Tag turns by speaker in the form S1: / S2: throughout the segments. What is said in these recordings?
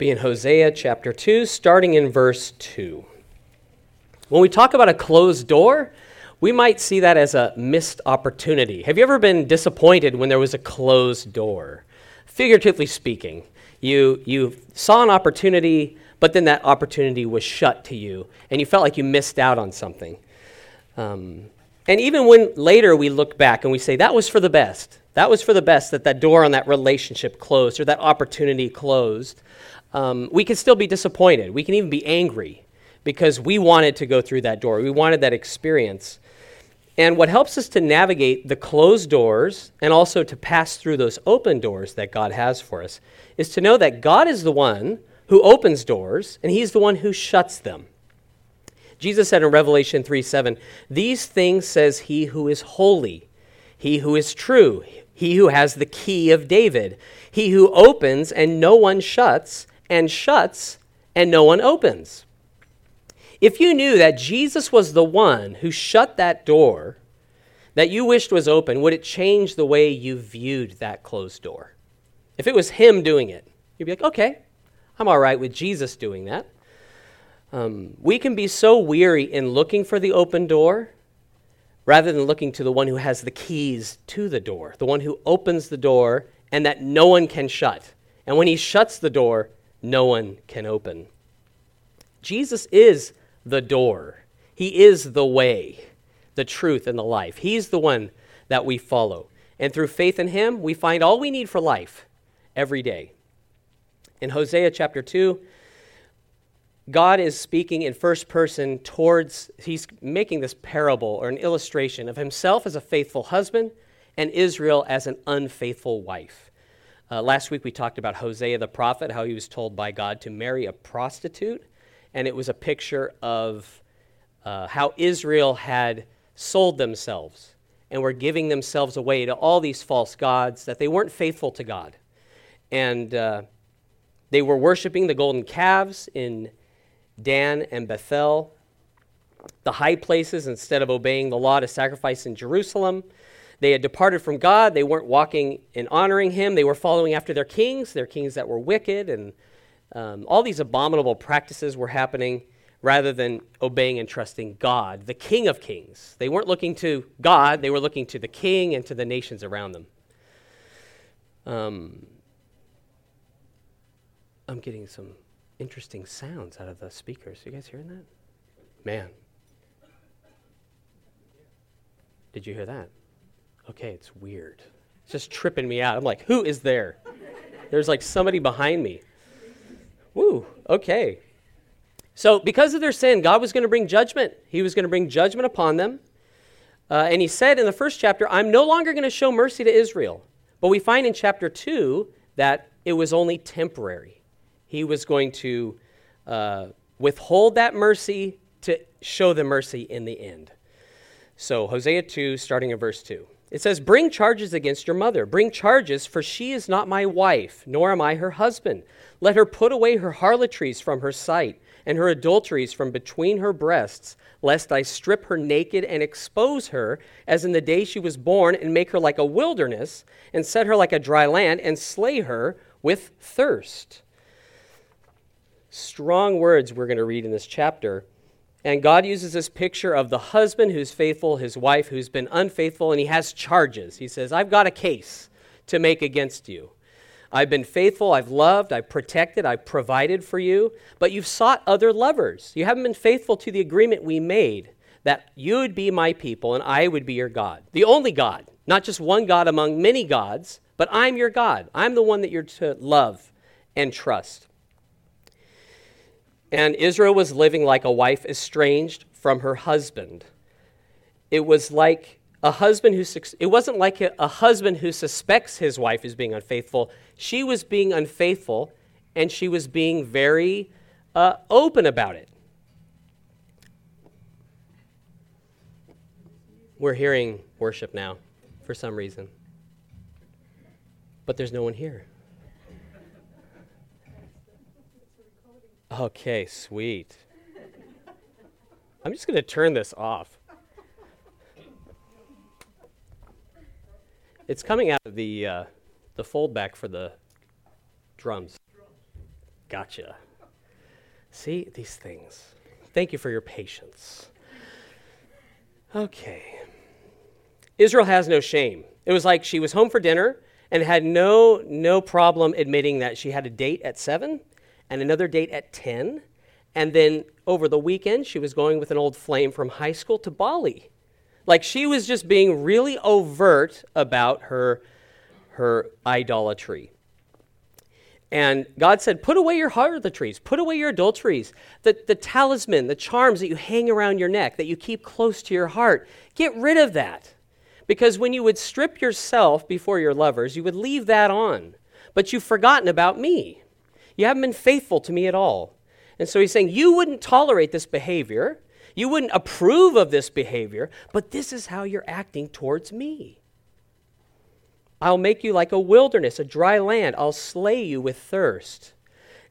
S1: be in Hosea chapter 2, starting in verse 2. When we talk about a closed door, we might see that as a missed opportunity. Have you ever been disappointed when there was a closed door? Figuratively speaking, you, you saw an opportunity, but then that opportunity was shut to you, and you felt like you missed out on something. Um, and even when later we look back and we say, that was for the best, that was for the best that that door on that relationship closed or that opportunity closed, um, we can still be disappointed. We can even be angry because we wanted to go through that door. We wanted that experience. And what helps us to navigate the closed doors and also to pass through those open doors that God has for us is to know that God is the one who opens doors and He's the one who shuts them. Jesus said in Revelation 3 7, These things says He who is holy, He who is true, He who has the key of David, He who opens and no one shuts, and shuts and no one opens. If you knew that Jesus was the one who shut that door that you wished was open, would it change the way you viewed that closed door? If it was Him doing it, you'd be like, okay, I'm all right with Jesus doing that. Um, we can be so weary in looking for the open door rather than looking to the one who has the keys to the door, the one who opens the door and that no one can shut. And when He shuts the door, no one can open. Jesus is the door. He is the way, the truth, and the life. He's the one that we follow. And through faith in Him, we find all we need for life every day. In Hosea chapter 2, God is speaking in first person towards, he's making this parable or an illustration of himself as a faithful husband and Israel as an unfaithful wife. Uh, last week we talked about Hosea the prophet, how he was told by God to marry a prostitute and it was a picture of uh, how Israel had sold themselves and were giving themselves away to all these false gods, that they weren't faithful to God. And uh, they were worshiping the golden calves in Dan and Bethel, the high places, instead of obeying the law to sacrifice in Jerusalem. They had departed from God. They weren't walking and honoring Him. They were following after their kings, their kings that were wicked and um, all these abominable practices were happening rather than obeying and trusting God, the King of Kings. They weren't looking to God, they were looking to the King and to the nations around them. Um, I'm getting some interesting sounds out of the speakers. You guys hearing that? Man. Did you hear that? Okay, it's weird. It's just tripping me out. I'm like, who is there? There's like somebody behind me. Woo, okay. So, because of their sin, God was going to bring judgment. He was going to bring judgment upon them. Uh, and he said in the first chapter, I'm no longer going to show mercy to Israel. But we find in chapter 2 that it was only temporary. He was going to uh, withhold that mercy to show the mercy in the end. So, Hosea 2, starting in verse 2. It says, Bring charges against your mother. Bring charges, for she is not my wife, nor am I her husband. Let her put away her harlotries from her sight, and her adulteries from between her breasts, lest I strip her naked and expose her, as in the day she was born, and make her like a wilderness, and set her like a dry land, and slay her with thirst. Strong words we're going to read in this chapter. And God uses this picture of the husband who's faithful, his wife who's been unfaithful, and he has charges. He says, I've got a case to make against you. I've been faithful, I've loved, I've protected, I've provided for you, but you've sought other lovers. You haven't been faithful to the agreement we made that you would be my people and I would be your God. The only God, not just one God among many gods, but I'm your God. I'm the one that you're to love and trust. And Israel was living like a wife estranged from her husband. It was like a husband who it wasn't like a, a husband who suspects his wife is being unfaithful. She was being unfaithful, and she was being very uh, open about it. We're hearing worship now for some reason, but there's no one here. Okay, sweet. I'm just going to turn this off. It's coming out of the, uh, the fold back for the drums. Gotcha. See, these things. Thank you for your patience. Okay. Israel has no shame. It was like she was home for dinner and had no, no problem admitting that she had a date at 7 and another date at 10. And then over the weekend, she was going with an old flame from high school to Bali. Like she was just being really overt about her, her idolatry. And God said, Put away your harlotries, put away your adulteries, the, the talisman, the charms that you hang around your neck, that you keep close to your heart. Get rid of that. Because when you would strip yourself before your lovers, you would leave that on. But you've forgotten about me. You haven't been faithful to me at all. And so he's saying, You wouldn't tolerate this behavior. You wouldn't approve of this behavior, but this is how you're acting towards me. I'll make you like a wilderness, a dry land. I'll slay you with thirst.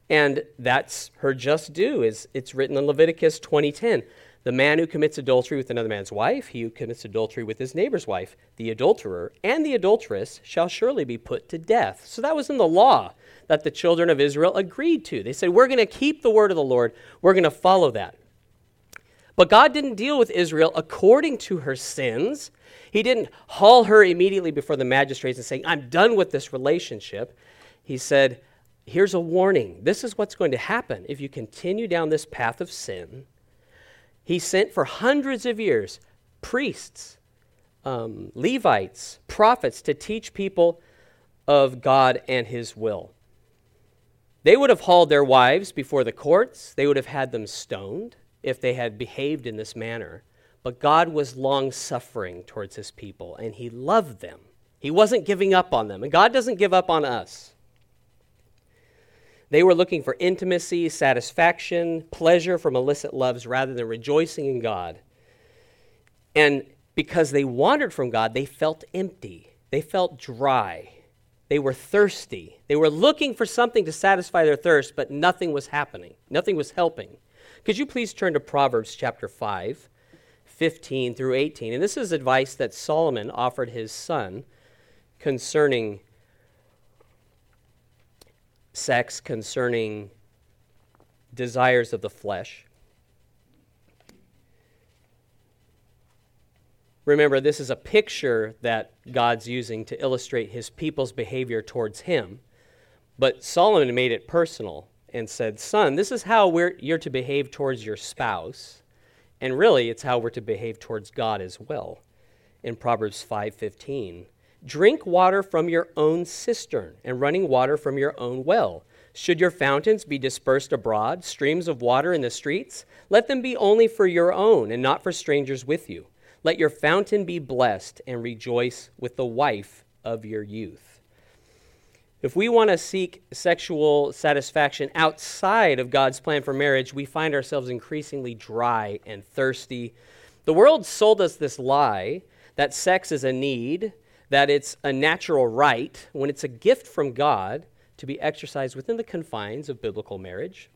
S1: And that's her just due, is it's written in Leviticus 20:10. The man who commits adultery with another man's wife, he who commits adultery with his neighbor's wife, the adulterer and the adulteress shall surely be put to death. So that was in the law that the children of Israel agreed to. They said, We're going to keep the word of the Lord, we're going to follow that. But God didn't deal with Israel according to her sins. He didn't haul her immediately before the magistrates and saying, I'm done with this relationship. He said, Here's a warning. This is what's going to happen if you continue down this path of sin. He sent for hundreds of years priests, um, Levites, prophets to teach people of God and His will. They would have hauled their wives before the courts, they would have had them stoned if they had behaved in this manner. But God was long suffering towards his people, and he loved them. He wasn't giving up on them, and God doesn't give up on us. They were looking for intimacy, satisfaction, pleasure from illicit loves rather than rejoicing in God. And because they wandered from God, they felt empty. They felt dry. They were thirsty. They were looking for something to satisfy their thirst, but nothing was happening. Nothing was helping. Could you please turn to Proverbs chapter 5, 15 through 18? And this is advice that Solomon offered his son concerning sex, concerning desires of the flesh. Remember, this is a picture that God's using to illustrate his people's behavior towards him. But Solomon made it personal and said, Son, this is how you're to behave towards your spouse. And really, it's how we're to behave towards God as well. In Proverbs 5:15, drink water from your own cistern and running water from your own well. Should your fountains be dispersed abroad, streams of water in the streets, let them be only for your own and not for strangers with you. Let your fountain be blessed and rejoice with the wife of your youth. If we want to seek sexual satisfaction outside of God's plan for marriage, we find ourselves increasingly dry and thirsty. The world sold us this lie that sex is a need, that it's a natural right, when it's a gift from God to be exercised within the confines of biblical marriage.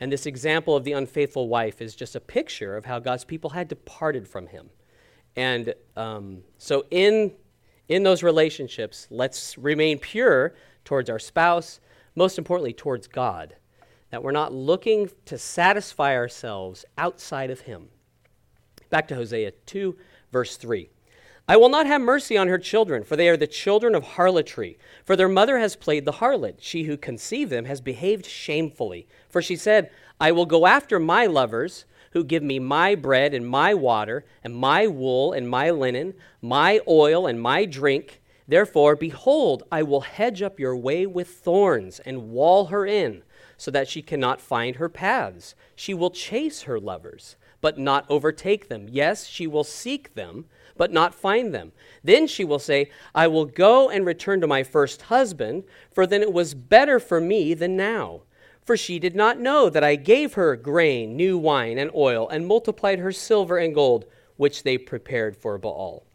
S1: And this example of the unfaithful wife is just a picture of how God's people had departed from him. And um, so, in in those relationships, let's remain pure towards our spouse, most importantly, towards God. That we're not looking to satisfy ourselves outside of Him. Back to Hosea 2, verse 3. I will not have mercy on her children, for they are the children of harlotry. For their mother has played the harlot. She who conceived them has behaved shamefully. For she said, I will go after my lovers who give me my bread and my water, and my wool and my linen, my oil and my drink. Therefore, behold, I will hedge up your way with thorns and wall her in, so that she cannot find her paths. She will chase her lovers, but not overtake them. Yes, she will seek them, but not find them. Then she will say, I will go and return to my first husband, for then it was better for me than now for she did not know that I gave her grain, new wine, and oil, and multiplied her silver and gold, which they prepared for Baal.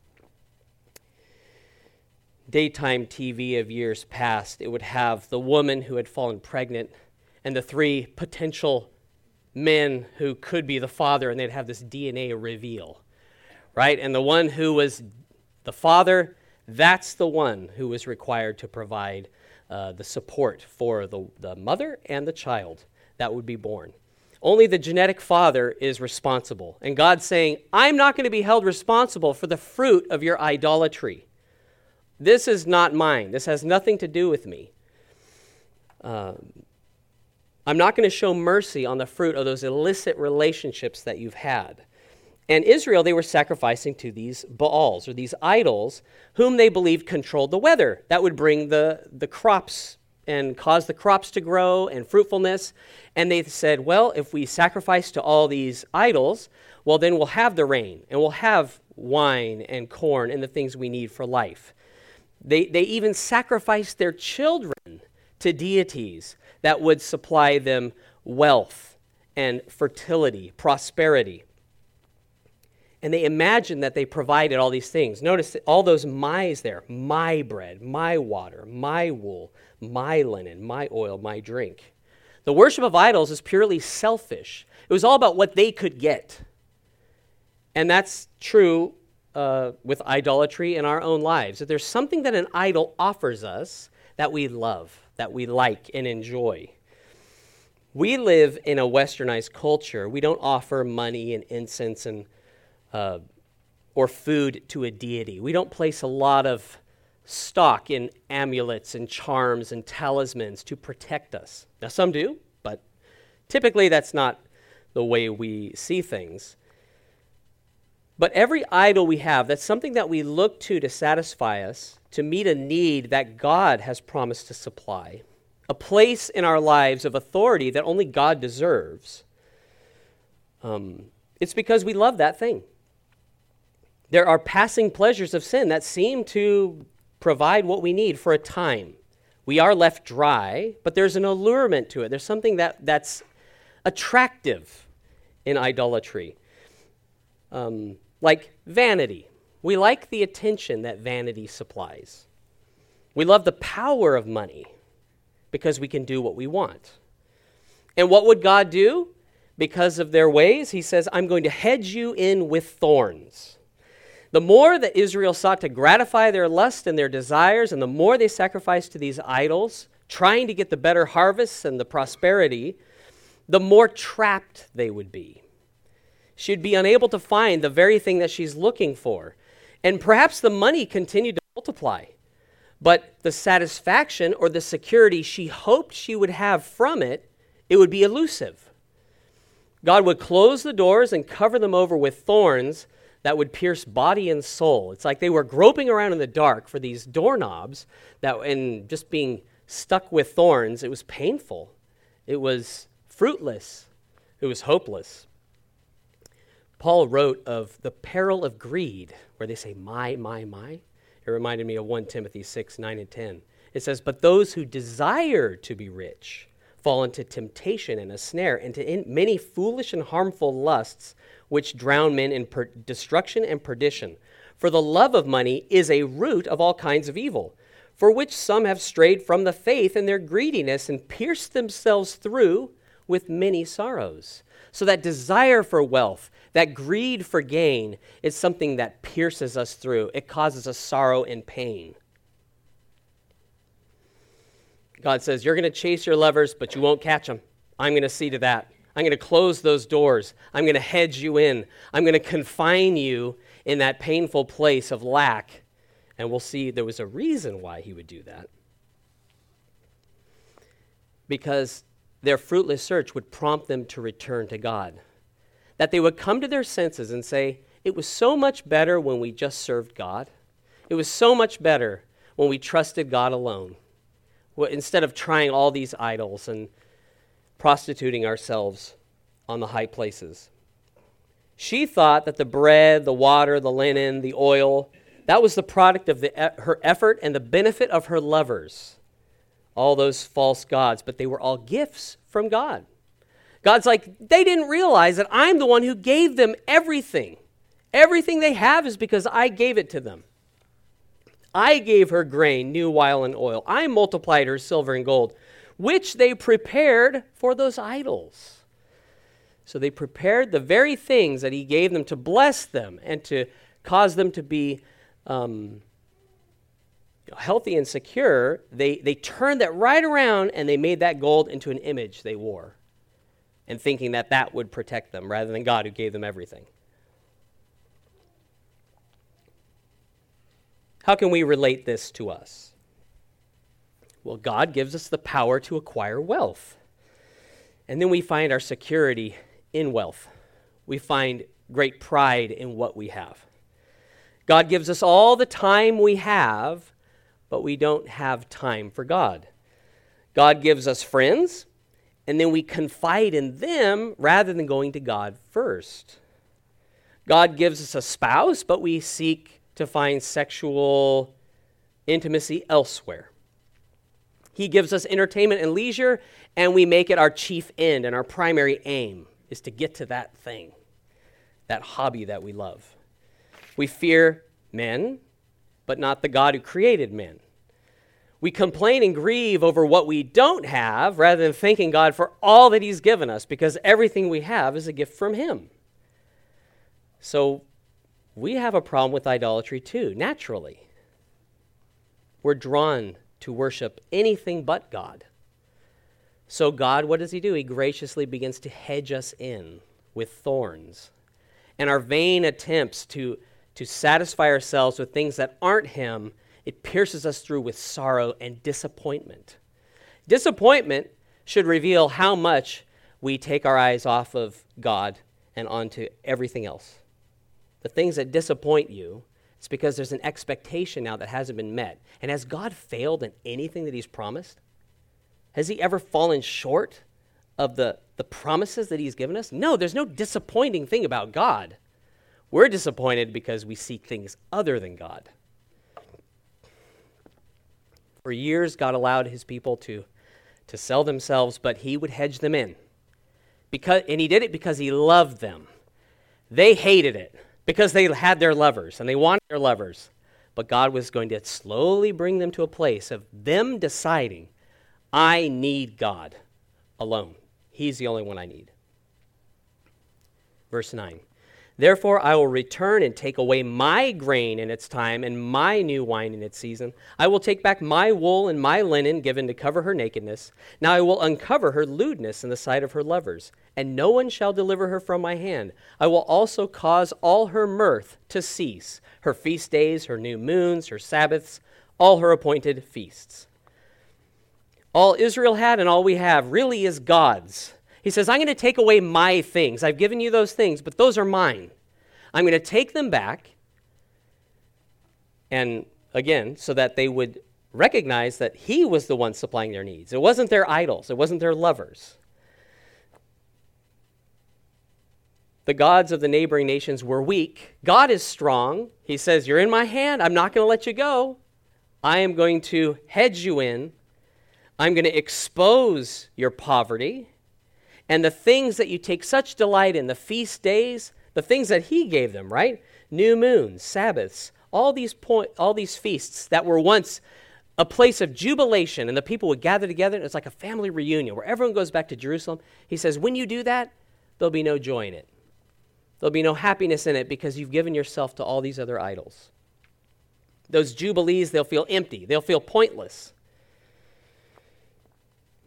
S1: Daytime TV of years past, it would have the woman who had fallen pregnant and the three potential men who could be the father, and they'd have this DNA reveal, right? And the one who was the father, that's the one who was required to provide uh, the support for the, the mother and the child that would be born. Only the genetic father is responsible. And God's saying, I'm not going to be held responsible for the fruit of your idolatry. This is not mine. This has nothing to do with me. Um, I'm not going to show mercy on the fruit of those illicit relationships that you've had. And Israel, they were sacrificing to these Baals or these idols, whom they believed controlled the weather. That would bring the, the crops and cause the crops to grow and fruitfulness. And they said, well, if we sacrifice to all these idols, well, then we'll have the rain and we'll have wine and corn and the things we need for life. They, they even sacrificed their children to deities that would supply them wealth and fertility, prosperity. And they imagined that they provided all these things. Notice all those my's there my bread, my water, my wool, my linen, my oil, my drink. The worship of idols is purely selfish. It was all about what they could get. And that's true uh, with idolatry in our own lives. That there's something that an idol offers us that we love, that we like and enjoy. We live in a westernized culture. We don't offer money and incense and uh, or food to a deity. We don't place a lot of stock in amulets and charms and talismans to protect us. Now, some do, but typically that's not the way we see things. But every idol we have, that's something that we look to to satisfy us, to meet a need that God has promised to supply, a place in our lives of authority that only God deserves. Um, it's because we love that thing. There are passing pleasures of sin that seem to provide what we need for a time. We are left dry, but there's an allurement to it. There's something that, that's attractive in idolatry, um, like vanity. We like the attention that vanity supplies. We love the power of money because we can do what we want. And what would God do? Because of their ways, He says, I'm going to hedge you in with thorns. The more that Israel sought to gratify their lust and their desires, and the more they sacrificed to these idols, trying to get the better harvests and the prosperity, the more trapped they would be. She'd be unable to find the very thing that she's looking for. And perhaps the money continued to multiply, but the satisfaction or the security she hoped she would have from it, it would be elusive. God would close the doors and cover them over with thorns that would pierce body and soul. It's like they were groping around in the dark for these doorknobs that, and just being stuck with thorns, it was painful. It was fruitless. It was hopeless. Paul wrote of the peril of greed, where they say, my, my, my. It reminded me of 1 Timothy 6, 9, and 10. It says, But those who desire to be rich fall into temptation and a snare, into many foolish and harmful lusts which drown men in per- destruction and perdition. For the love of money is a root of all kinds of evil, for which some have strayed from the faith in their greediness and pierced themselves through with many sorrows. So that desire for wealth, that greed for gain, is something that pierces us through. It causes us sorrow and pain. God says, You're going to chase your lovers, but you won't catch them. I'm going to see to that. I'm going to close those doors. I'm going to hedge you in. I'm going to confine you in that painful place of lack. And we'll see there was a reason why he would do that. Because their fruitless search would prompt them to return to God. That they would come to their senses and say, It was so much better when we just served God. It was so much better when we trusted God alone. Instead of trying all these idols and prostituting ourselves on the high places. She thought that the bread, the water, the linen, the oil, that was the product of the, her effort and the benefit of her lovers. All those false gods, but they were all gifts from God. God's like, they didn't realize that I'm the one who gave them everything. Everything they have is because I gave it to them. I gave her grain, new wine, and oil. I multiplied her silver and gold which they prepared for those idols. So they prepared the very things that he gave them to bless them and to cause them to be um, healthy and secure, they, they turned that right around and they made that gold into an image they wore, and thinking that that would protect them rather than God who gave them everything. How can we relate this to us? Well, God gives us the power to acquire wealth. And then we find our security in wealth. We find great pride in what we have. God gives us all the time we have, but we don't have time for God. God gives us friends, and then we confide in them rather than going to God first. God gives us a spouse, but we seek to find sexual intimacy elsewhere. He gives us entertainment and leisure, and we make it our chief end and our primary aim is to get to that thing, that hobby that we love. We fear men, but not the God who created men. We complain and grieve over what we don't have rather than thanking God for all that He's given us because everything we have is a gift from Him. So we have a problem with idolatry too, naturally. We're drawn to worship anything but God. So, God, what does He do? He graciously begins to hedge us in with thorns. And our vain attempts to to satisfy ourselves with things that aren't Him, it pierces us through with sorrow and disappointment. Disappointment should reveal how much we take our eyes off of God and onto everything else. The things that disappoint you, it's because there's an expectation now that hasn't been met. And has God failed in anything that He's promised? Has He ever fallen short of the, the promises that He's given us? No, there's no disappointing thing about God. We're disappointed because we seek things other than God. For years, God allowed his people to, to sell themselves, but he would hedge them in. Because, and he did it because he loved them. They hated it because they had their lovers and they wanted their lovers. But God was going to slowly bring them to a place of them deciding, I need God alone. He's the only one I need. Verse 9. Therefore, I will return and take away my grain in its time and my new wine in its season. I will take back my wool and my linen given to cover her nakedness. Now I will uncover her lewdness in the sight of her lovers, and no one shall deliver her from my hand. I will also cause all her mirth to cease her feast days, her new moons, her Sabbaths, all her appointed feasts. All Israel had and all we have really is God's. He says, I'm going to take away my things. I've given you those things, but those are mine. I'm going to take them back. And again, so that they would recognize that He was the one supplying their needs. It wasn't their idols, it wasn't their lovers. The gods of the neighboring nations were weak. God is strong. He says, You're in my hand. I'm not going to let you go. I am going to hedge you in. I'm going to expose your poverty and the things that you take such delight in, the feast days, the things that he gave them, right? New moons, Sabbaths, all these point, all these feasts that were once a place of jubilation and the people would gather together and it's like a family reunion where everyone goes back to Jerusalem. He says, when you do that, there'll be no joy in it. There'll be no happiness in it because you've given yourself to all these other idols. Those jubilees, they'll feel empty. They'll feel pointless.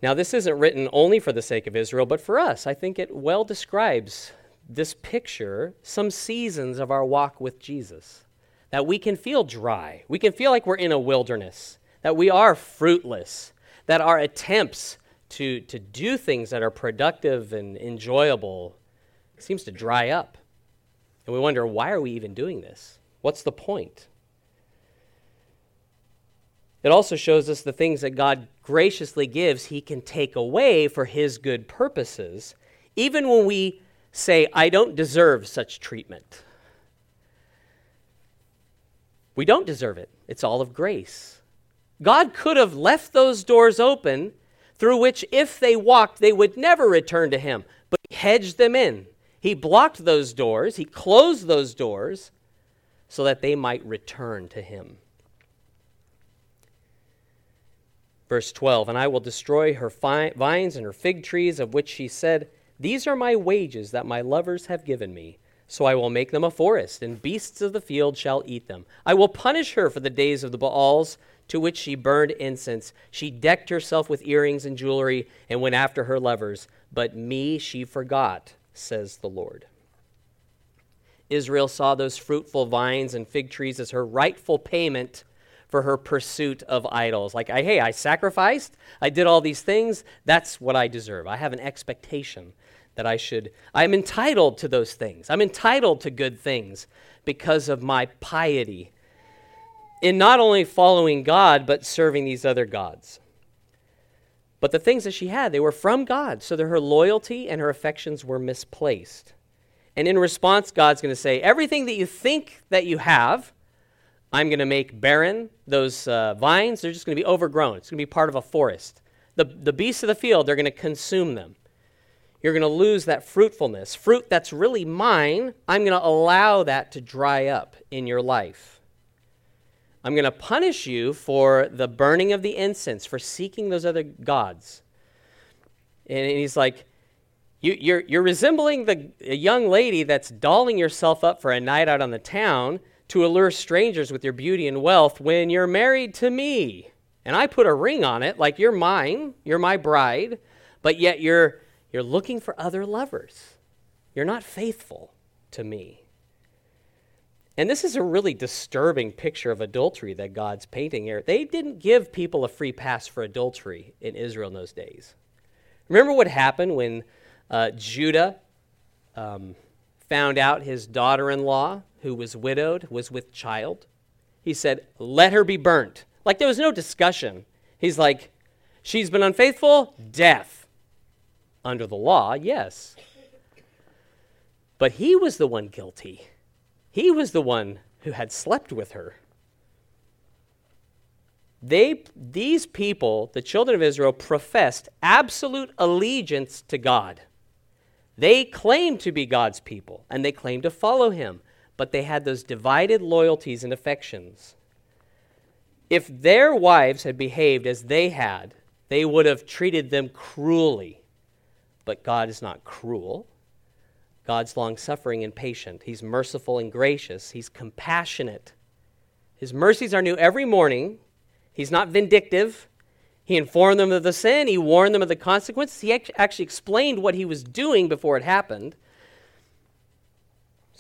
S1: Now, this isn't written only for the sake of Israel, but for us. I think it well describes this picture, some seasons of our walk with Jesus. That we can feel dry, we can feel like we're in a wilderness, that we are fruitless, that our attempts to, to do things that are productive and enjoyable seems to dry up. And we wonder, why are we even doing this? What's the point? It also shows us the things that God graciously gives, He can take away for His good purposes, even when we say, I don't deserve such treatment. We don't deserve it, it's all of grace. God could have left those doors open through which, if they walked, they would never return to Him, but He hedged them in. He blocked those doors, He closed those doors so that they might return to Him. Verse 12 And I will destroy her fi- vines and her fig trees, of which she said, These are my wages that my lovers have given me. So I will make them a forest, and beasts of the field shall eat them. I will punish her for the days of the Baals to which she burned incense. She decked herself with earrings and jewelry and went after her lovers. But me she forgot, says the Lord. Israel saw those fruitful vines and fig trees as her rightful payment for her pursuit of idols. Like, I, hey, I sacrificed, I did all these things, that's what I deserve. I have an expectation that I should, I'm entitled to those things. I'm entitled to good things because of my piety in not only following God, but serving these other gods. But the things that she had, they were from God, so that her loyalty and her affections were misplaced. And in response, God's going to say, Everything that you think that you have, I'm going to make barren. Those uh, vines, they're just going to be overgrown. It's going to be part of a forest. The, the beasts of the field, they're going to consume them. You're going to lose that fruitfulness. Fruit that's really mine, I'm going to allow that to dry up in your life. I'm going to punish you for the burning of the incense, for seeking those other gods. And he's like, you, are you're, you're resembling the young lady that's dolling yourself up for a night out on the town to allure strangers with your beauty and wealth when you're married to me. And I put a ring on it, like you're mine, you're my bride, but yet you're, you're looking for other lovers. You're not faithful to me. And this is a really disturbing picture of adultery that God's painting here. They didn't give people a free pass for adultery in Israel in those days. Remember what happened when uh, Judah um, found out his daughter in law, who was widowed, was with child? He said, Let her be burnt. Like there was no discussion. He's like, She's been unfaithful, death. Under the law, yes. But he was the one guilty. He was the one who had slept with her. They, these people, the children of Israel, professed absolute allegiance to God. They claimed to be God's people and they claimed to follow him, but they had those divided loyalties and affections. If their wives had behaved as they had, they would have treated them cruelly. But God is not cruel. God's long suffering and patient. He's merciful and gracious. He's compassionate. His mercies are new every morning. He's not vindictive. He informed them of the sin. He warned them of the consequences. He actually explained what he was doing before it happened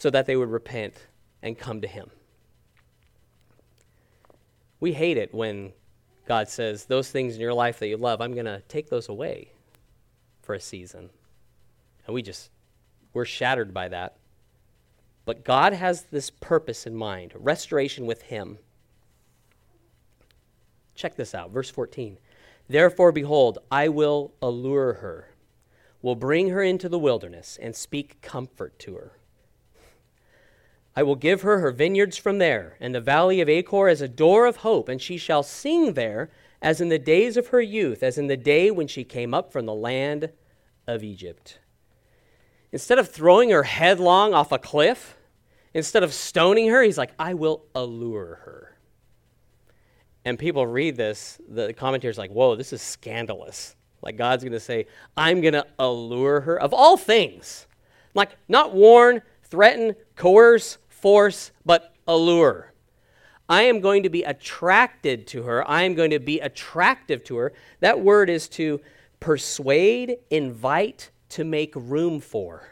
S1: so that they would repent and come to him. We hate it when God says, Those things in your life that you love, I'm going to take those away for a season. And we just we're shattered by that. But God has this purpose in mind restoration with Him. Check this out, verse 14. Therefore, behold, I will allure her, will bring her into the wilderness, and speak comfort to her. I will give her her vineyards from there, and the valley of Achor as a door of hope, and she shall sing there as in the days of her youth, as in the day when she came up from the land of Egypt. Instead of throwing her headlong off a cliff, instead of stoning her, he's like, I will allure her. And people read this, the commentators like, whoa, this is scandalous. Like God's going to say, I'm going to allure her of all things. Like, not warn, threaten, coerce, force, but allure. I am going to be attracted to her. I am going to be attractive to her. That word is to persuade, invite, to make room for.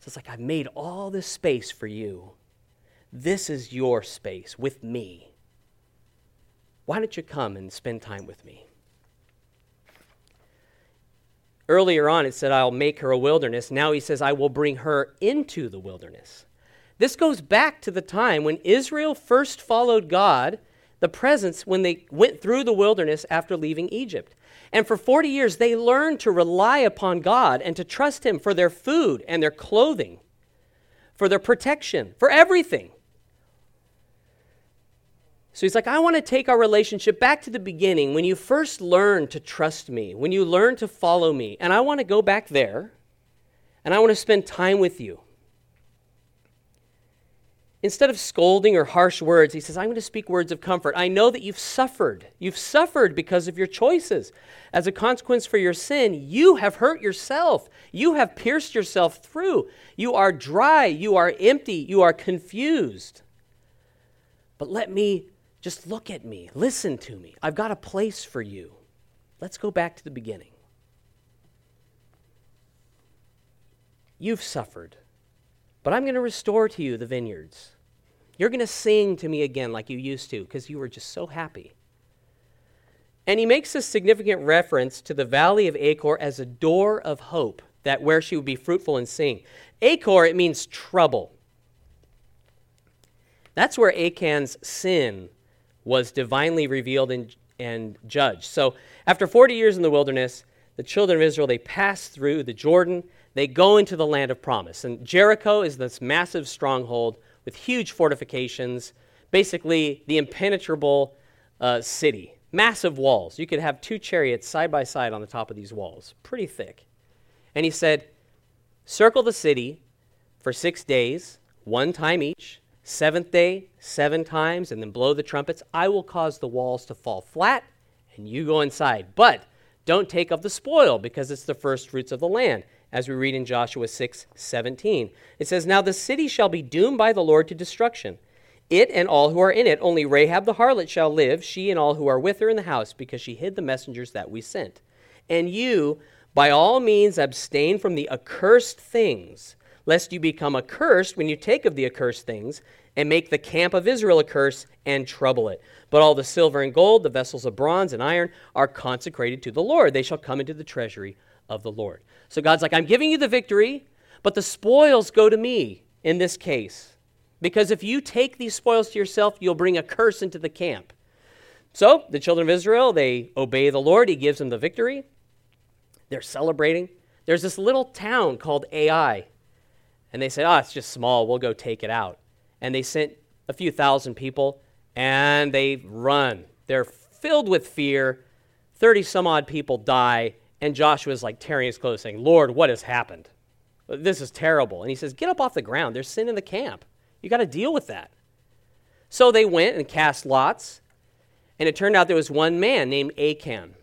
S1: So it's like, I've made all this space for you. This is your space with me. Why don't you come and spend time with me? Earlier on, it said, I'll make her a wilderness. Now he says, I will bring her into the wilderness. This goes back to the time when Israel first followed God, the presence, when they went through the wilderness after leaving Egypt. And for 40 years, they learned to rely upon God and to trust Him for their food and their clothing, for their protection, for everything. So he's like, I want to take our relationship back to the beginning when you first learned to trust me, when you learned to follow me. And I want to go back there and I want to spend time with you. Instead of scolding or harsh words, he says, I'm going to speak words of comfort. I know that you've suffered. You've suffered because of your choices. As a consequence for your sin, you have hurt yourself. You have pierced yourself through. You are dry. You are empty. You are confused. But let me just look at me. Listen to me. I've got a place for you. Let's go back to the beginning. You've suffered. But I'm going to restore to you the vineyards. You're going to sing to me again like you used to because you were just so happy. And he makes a significant reference to the valley of Achor as a door of hope, that where she would be fruitful and sing. Achor, it means trouble. That's where Achan's sin was divinely revealed and, and judged. So after 40 years in the wilderness, the children of Israel, they pass through the Jordan they go into the land of promise. And Jericho is this massive stronghold with huge fortifications, basically the impenetrable uh, city. Massive walls. You could have two chariots side by side on the top of these walls, pretty thick. And he said, Circle the city for six days, one time each. Seventh day, seven times, and then blow the trumpets. I will cause the walls to fall flat, and you go inside. But don't take of the spoil, because it's the first fruits of the land as we read in Joshua 6 17. It says, Now the city shall be doomed by the Lord to destruction. It and all who are in it, only Rahab the harlot shall live, she and all who are with her in the house, because she hid the messengers that we sent. And you, by all means, abstain from the accursed things, lest you become accursed when you take of the accursed things, and make the camp of Israel a curse and trouble it. But all the silver and gold, the vessels of bronze and iron, are consecrated to the Lord. They shall come into the treasury of the Lord. So God's like, I'm giving you the victory, but the spoils go to me in this case. Because if you take these spoils to yourself, you'll bring a curse into the camp. So the children of Israel, they obey the Lord. He gives them the victory. They're celebrating. There's this little town called Ai. And they say, oh, it's just small. We'll go take it out. And they sent a few thousand people, and they run. They're filled with fear. 30 some odd people die. And Joshua is like tearing his clothes, saying, Lord, what has happened? This is terrible. And he says, Get up off the ground. There's sin in the camp. You got to deal with that. So they went and cast lots. And it turned out there was one man named Achan.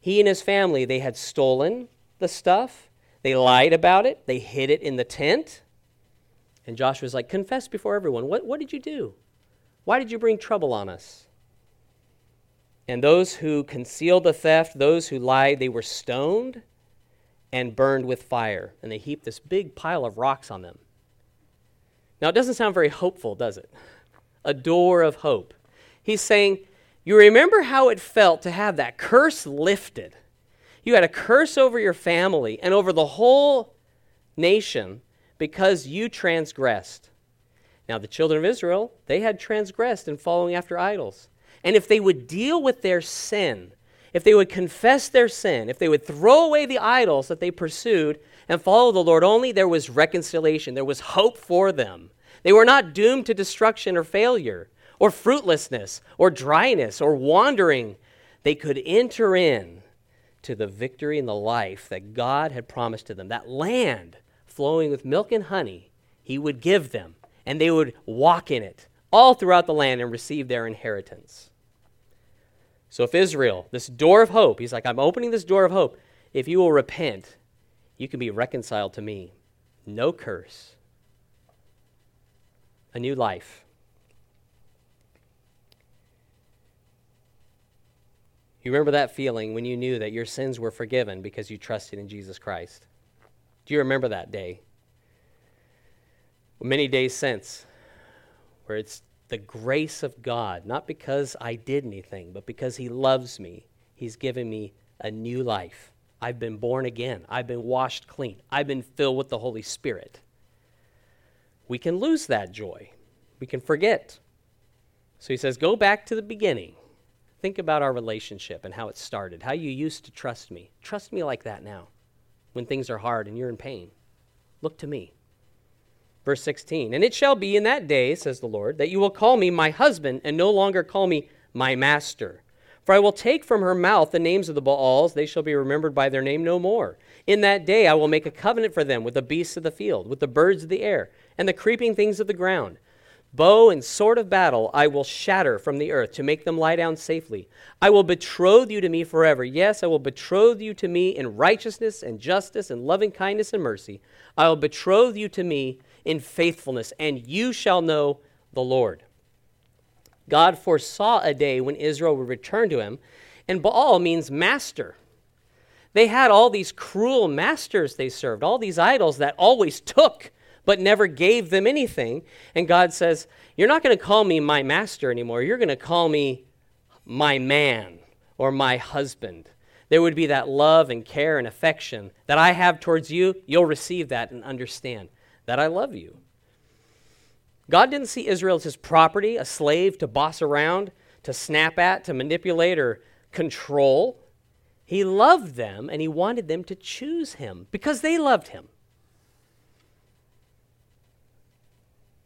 S1: He and his family, they had stolen the stuff. They lied about it. They hid it in the tent. And Joshua's like, Confess before everyone. What, what did you do? Why did you bring trouble on us? And those who concealed the theft, those who lied, they were stoned and burned with fire. And they heaped this big pile of rocks on them. Now, it doesn't sound very hopeful, does it? A door of hope. He's saying, You remember how it felt to have that curse lifted. You had a curse over your family and over the whole nation because you transgressed. Now, the children of Israel, they had transgressed in following after idols. And if they would deal with their sin, if they would confess their sin, if they would throw away the idols that they pursued and follow the Lord only, there was reconciliation. There was hope for them. They were not doomed to destruction or failure or fruitlessness or dryness or wandering. They could enter in to the victory and the life that God had promised to them. That land flowing with milk and honey, He would give them, and they would walk in it all throughout the land and receive their inheritance. So if Israel, this door of hope, he's like, I'm opening this door of hope. If you will repent, you can be reconciled to me. No curse. A new life. You remember that feeling when you knew that your sins were forgiven because you trusted in Jesus Christ? Do you remember that day? many days since, where it's the grace of God, not because I did anything, but because He loves me. He's given me a new life. I've been born again. I've been washed clean. I've been filled with the Holy Spirit. We can lose that joy. We can forget. So he says, Go back to the beginning. Think about our relationship and how it started, how you used to trust me. Trust me like that now when things are hard and you're in pain. Look to me. Verse 16 And it shall be in that day, says the Lord, that you will call me my husband and no longer call me my master. For I will take from her mouth the names of the Baals, they shall be remembered by their name no more. In that day I will make a covenant for them with the beasts of the field, with the birds of the air, and the creeping things of the ground. Bow and sword of battle I will shatter from the earth to make them lie down safely. I will betroth you to me forever. Yes, I will betroth you to me in righteousness and justice and loving kindness and mercy. I will betroth you to me in faithfulness, and you shall know the Lord. God foresaw a day when Israel would return to him, and Baal means master. They had all these cruel masters they served, all these idols that always took but never gave them anything. And God says, You're not going to call me my master anymore. You're going to call me my man or my husband. There would be that love and care and affection that I have towards you. You'll receive that and understand that I love you. God didn't see Israel as his property, a slave to boss around, to snap at, to manipulate, or control. He loved them and he wanted them to choose him because they loved him.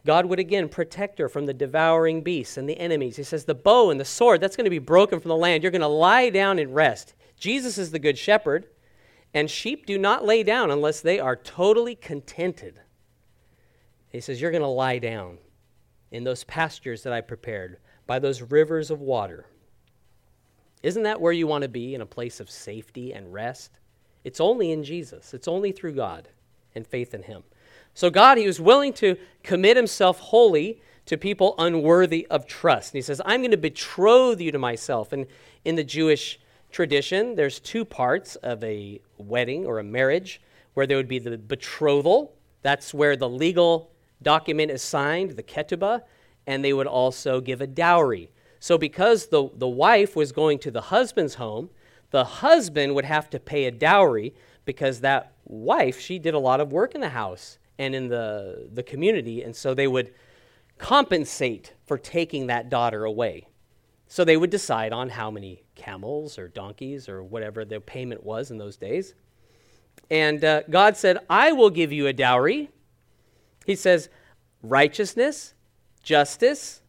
S1: God would again protect her from the devouring beasts and the enemies. He says, The bow and the sword, that's going to be broken from the land. You're going to lie down and rest. Jesus is the good shepherd, and sheep do not lay down unless they are totally contented. He says, You're going to lie down in those pastures that I prepared by those rivers of water. Isn't that where you want to be, in a place of safety and rest? It's only in Jesus, it's only through God and faith in Him. So, God, He was willing to commit Himself wholly to people unworthy of trust. And He says, I'm going to betroth you to myself. And in the Jewish tradition, there's two parts of a wedding or a marriage where there would be the betrothal. That's where the legal document is signed, the ketubah, and they would also give a dowry. So, because the, the wife was going to the husband's home, the husband would have to pay a dowry because that wife, she did a lot of work in the house and in the, the community, and so they would compensate for taking that daughter away. So they would decide on how many camels or donkeys or whatever the payment was in those days. And uh, God said, I will give you a dowry. He says, righteousness, justice,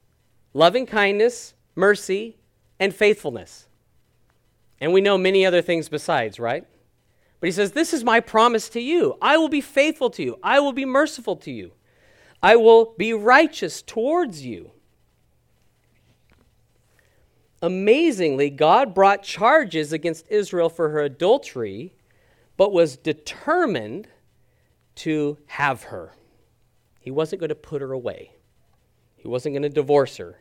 S1: loving kindness, mercy, and faithfulness. And we know many other things besides, right? But he says, This is my promise to you. I will be faithful to you. I will be merciful to you. I will be righteous towards you. Amazingly, God brought charges against Israel for her adultery, but was determined to have her. He wasn't going to put her away, he wasn't going to divorce her.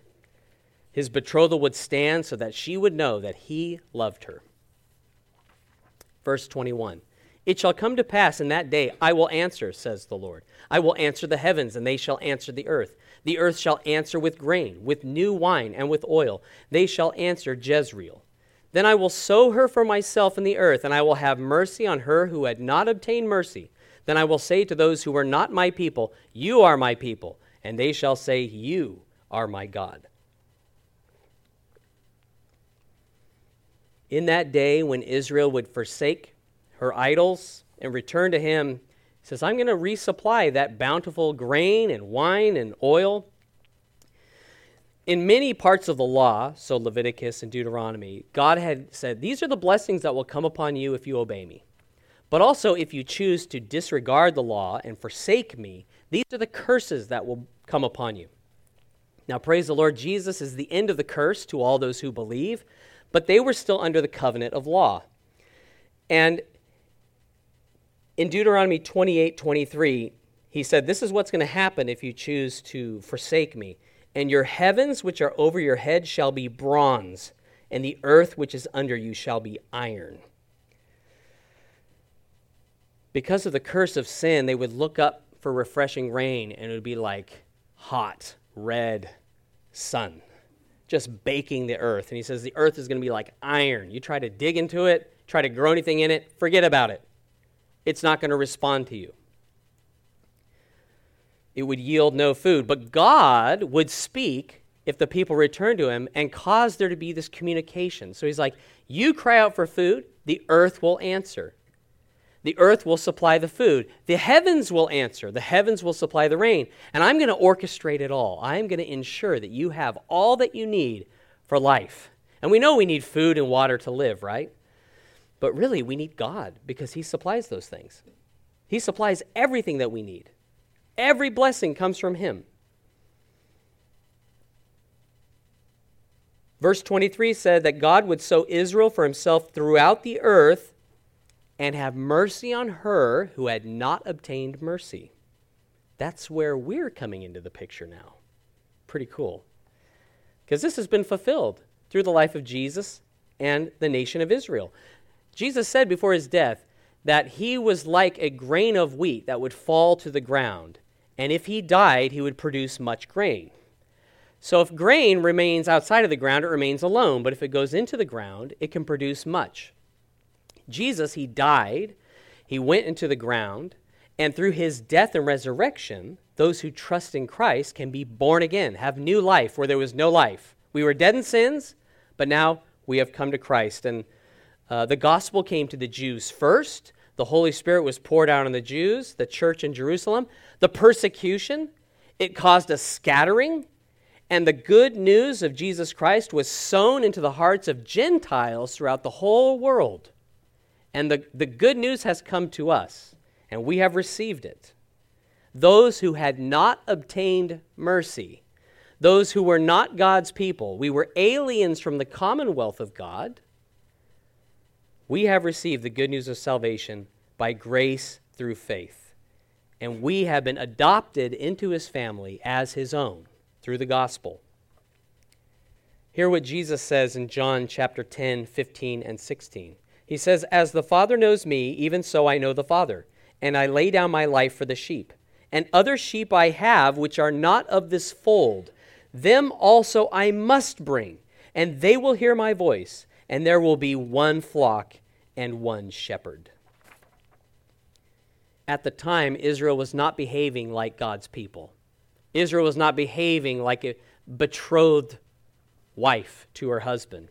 S1: His betrothal would stand so that she would know that he loved her. Verse 21 It shall come to pass in that day, I will answer, says the Lord. I will answer the heavens, and they shall answer the earth. The earth shall answer with grain, with new wine, and with oil. They shall answer Jezreel. Then I will sow her for myself in the earth, and I will have mercy on her who had not obtained mercy. Then I will say to those who are not my people, You are my people. And they shall say, You are my God. In that day when Israel would forsake her idols and return to him, says, I'm going to resupply that bountiful grain and wine and oil. In many parts of the law, so Leviticus and Deuteronomy, God had said, These are the blessings that will come upon you if you obey me. But also, if you choose to disregard the law and forsake me, these are the curses that will come upon you. Now, praise the Lord, Jesus is the end of the curse to all those who believe but they were still under the covenant of law. And in Deuteronomy 28 23, he said, This is what's going to happen if you choose to forsake me. And your heavens, which are over your head, shall be bronze, and the earth which is under you shall be iron. Because of the curse of sin, they would look up for refreshing rain, and it would be like hot, red sun just baking the earth. And he says the earth is going to be like iron. You try to dig into it, try to grow anything in it, forget about it. It's not going to respond to you. It would yield no food. But God would speak if the people returned to him and cause there to be this communication. So he's like, You cry out for food, the earth will answer. The earth will supply the food. The heavens will answer. The heavens will supply the rain. And I'm going to orchestrate it all. I'm going to ensure that you have all that you need for life. And we know we need food and water to live, right? But really, we need God because He supplies those things. He supplies everything that we need. Every blessing comes from Him. Verse 23 said that God would sow Israel for himself throughout the earth and have mercy on her who had not obtained mercy. That's where we're coming into the picture now. Pretty cool. Because this has been fulfilled through the life of Jesus and the nation of Israel. Jesus said before his death that he was like a grain of wheat that would fall to the ground, and if he died, he would produce much grain. So if grain remains outside of the ground, it remains alone, but if it goes into the ground, it can produce much. Jesus, he died, he went into the ground, and through his death and resurrection, those who trust in Christ can be born again, have new life where there was no life. We were dead in sins, but now we have come to Christ. And uh, the gospel came to the Jews first. The Holy Spirit was poured out on the Jews, the church in Jerusalem. The persecution, it caused a scattering and the good news of Jesus Christ was sown into the hearts of Gentiles throughout the whole world. And the, the good news has come to us, and we have received it. Those who had not obtained mercy, those who were not God's people, we were aliens from the commonwealth of God, we have received the good news of salvation by grace through faith. And we have been adopted into his family as his own through the gospel. Hear what Jesus says in John chapter 10, 15, and 16. He says, As the Father knows me, even so I know the Father, and I lay down my life for the sheep. And other sheep I have which are not of this fold. Them also I must bring, and they will hear my voice, and there will be one flock and one shepherd. At the time, Israel was not behaving like God's people. Israel was not behaving like a betrothed wife to her husband.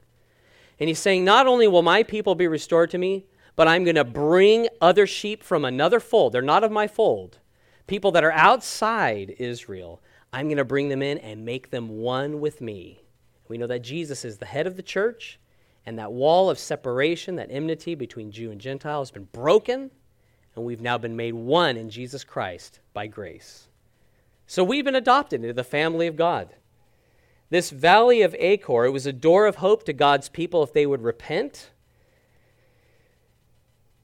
S1: And he's saying, Not only will my people be restored to me, but I'm going to bring other sheep from another fold. They're not of my fold. People that are outside Israel, I'm going to bring them in and make them one with me. We know that Jesus is the head of the church, and that wall of separation, that enmity between Jew and Gentile, has been broken, and we've now been made one in Jesus Christ by grace. So we've been adopted into the family of God. This valley of Achor, it was a door of hope to God's people if they would repent.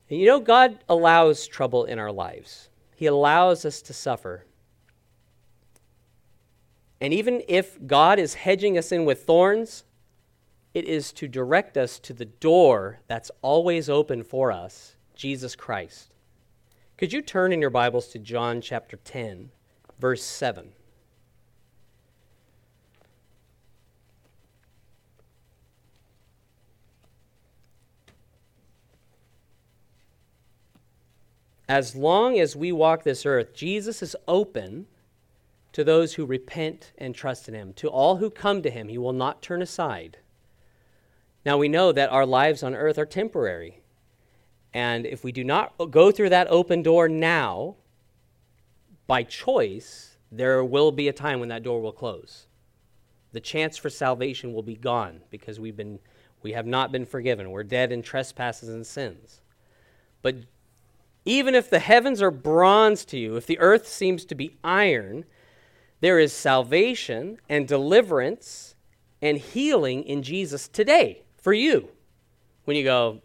S1: And you know, God allows trouble in our lives, He allows us to suffer. And even if God is hedging us in with thorns, it is to direct us to the door that's always open for us, Jesus Christ. Could you turn in your Bibles to John chapter 10? verse 7. As long as we walk this earth, Jesus is open to those who repent and trust in him. To all who come to him, he will not turn aside. Now we know that our lives on earth are temporary. And if we do not go through that open door now, by choice, there will be a time when that door will close. The chance for salvation will be gone because we've been, we have not been forgiven. We're dead in trespasses and sins. But even if the heavens are bronze to you, if the earth seems to be iron, there is salvation and deliverance and healing in Jesus today for you. When you go,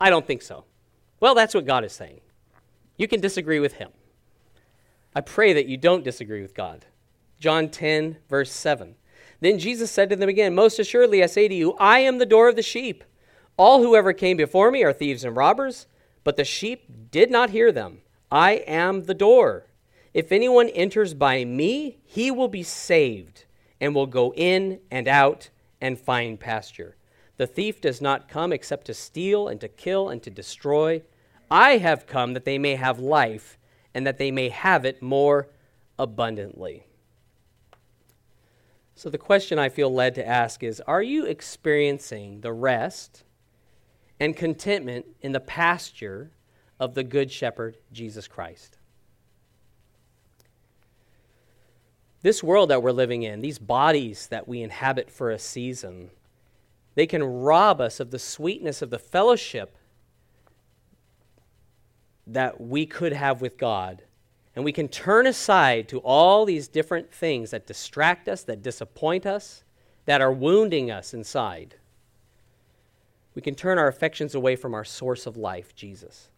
S1: I don't think so. Well, that's what God is saying. You can disagree with him. I pray that you don't disagree with God. John 10, verse 7. Then Jesus said to them again, Most assuredly I say to you, I am the door of the sheep. All who ever came before me are thieves and robbers, but the sheep did not hear them. I am the door. If anyone enters by me, he will be saved, and will go in and out and find pasture. The thief does not come except to steal and to kill and to destroy. I have come that they may have life and that they may have it more abundantly. So, the question I feel led to ask is Are you experiencing the rest and contentment in the pasture of the Good Shepherd, Jesus Christ? This world that we're living in, these bodies that we inhabit for a season, they can rob us of the sweetness of the fellowship that we could have with God. And we can turn aside to all these different things that distract us, that disappoint us, that are wounding us inside, we can turn our affections away from our source of life, Jesus.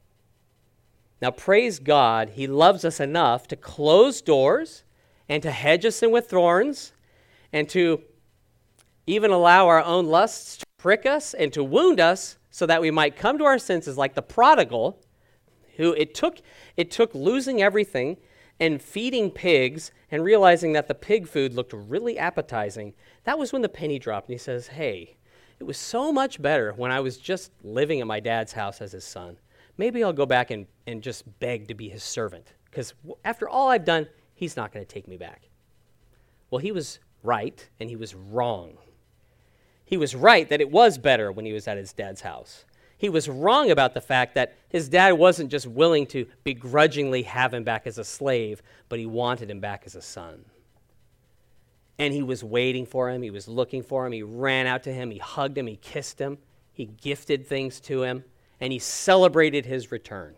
S1: Now, praise God, He loves us enough to close doors and to hedge us in with thorns and to even allow our own lusts to prick us and to wound us so that we might come to our senses like the prodigal who it took it took losing everything and feeding pigs and realizing that the pig food looked really appetizing. That was when the penny dropped and he says, "Hey, it was so much better when I was just living at my dad's house as his son. Maybe I'll go back and, and just beg to be his servant, because after all I've done, he's not going to take me back. Well, he was right, and he was wrong. He was right that it was better when he was at his dad's house. He was wrong about the fact that his dad wasn't just willing to begrudgingly have him back as a slave, but he wanted him back as a son and he was waiting for him. He was looking for him. He ran out to him. He hugged him. He kissed him. He gifted things to him, and he celebrated his return.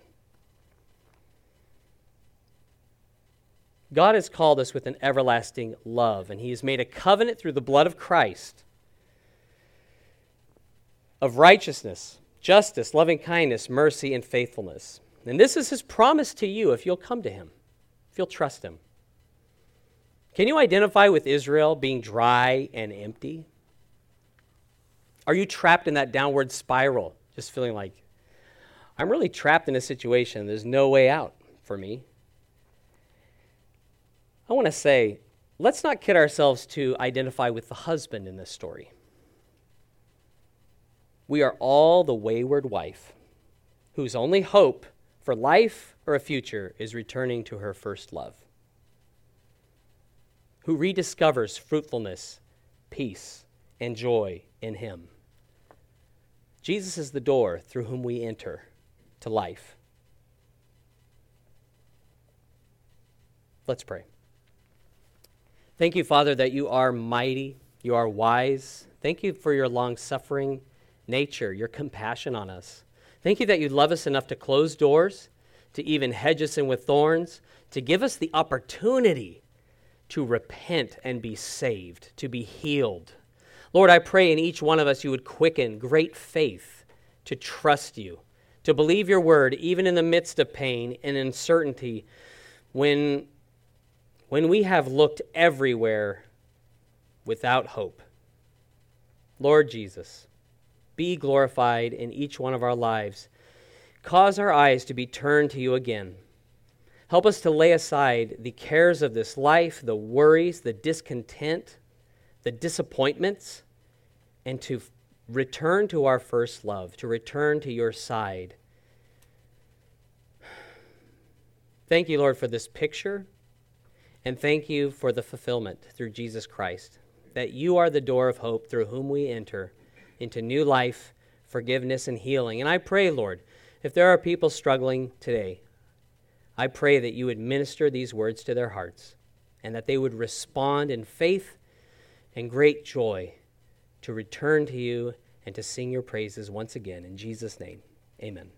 S1: God has called us with an everlasting love, and he has made a covenant through the blood of Christ of righteousness, justice, loving kindness, mercy, and faithfulness. And this is his promise to you if you'll come to him, if you'll trust him. Can you identify with Israel being dry and empty? Are you trapped in that downward spiral, just feeling like, I'm really trapped in a situation, there's no way out for me? I want to say, let's not kid ourselves to identify with the husband in this story. We are all the wayward wife whose only hope for life or a future is returning to her first love who rediscovers fruitfulness, peace, and joy in Him. Jesus is the door through whom we enter to life. Let's pray. Thank you, Father, that you are mighty, you are wise. Thank you for your long suffering nature, your compassion on us. Thank you that you love us enough to close doors, to even hedge us in with thorns, to give us the opportunity to repent and be saved, to be healed. Lord, I pray in each one of us you would quicken great faith to trust you, to believe your word, even in the midst of pain and uncertainty, when, when we have looked everywhere without hope. Lord Jesus, be glorified in each one of our lives. Cause our eyes to be turned to you again. Help us to lay aside the cares of this life, the worries, the discontent, the disappointments, and to return to our first love, to return to your side. Thank you, Lord, for this picture, and thank you for the fulfillment through Jesus Christ, that you are the door of hope through whom we enter into new life, forgiveness, and healing. And I pray, Lord, if there are people struggling today, I pray that you would minister these words to their hearts and that they would respond in faith and great joy to return to you and to sing your praises once again. In Jesus' name, amen.